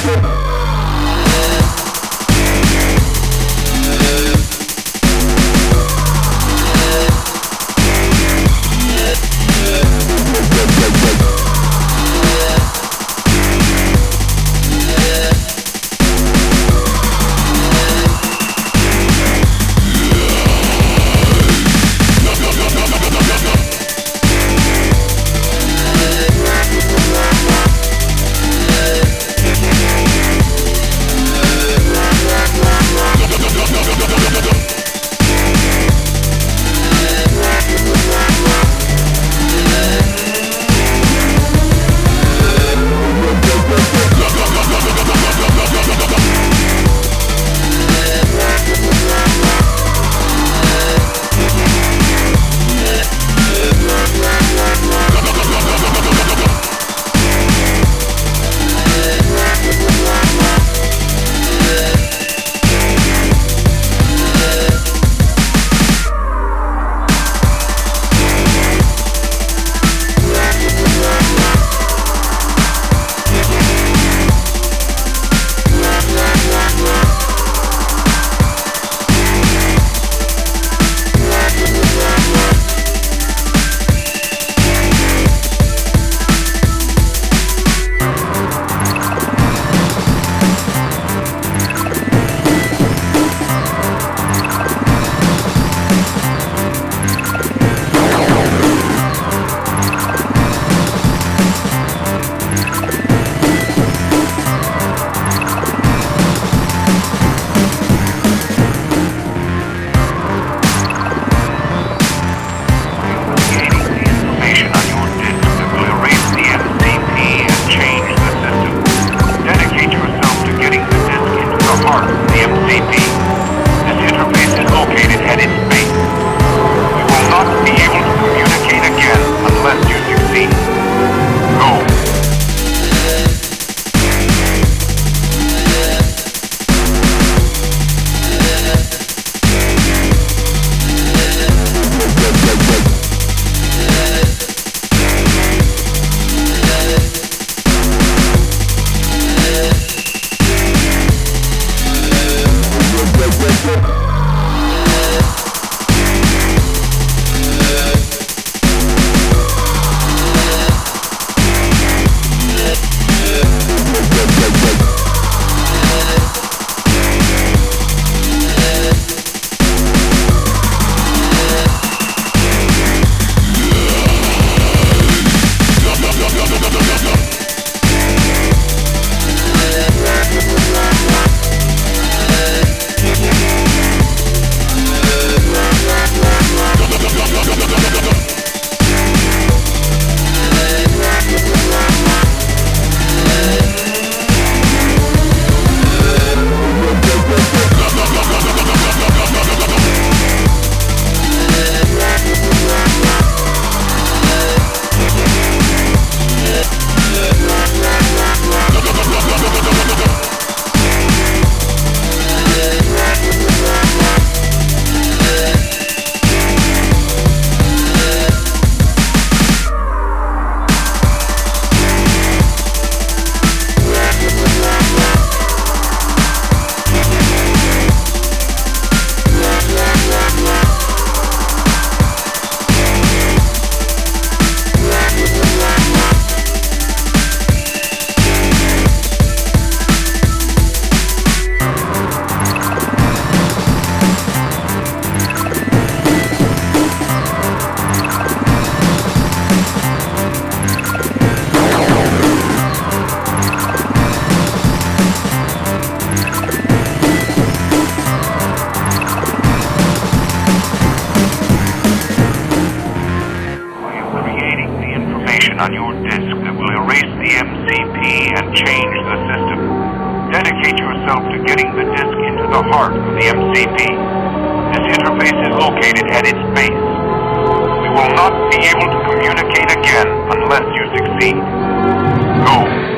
Thank on your disk that will erase the MCP and change the system. Dedicate yourself to getting the disk into the heart of the MCP. This interface is located at its base. We will not be able to communicate again unless you succeed. Go.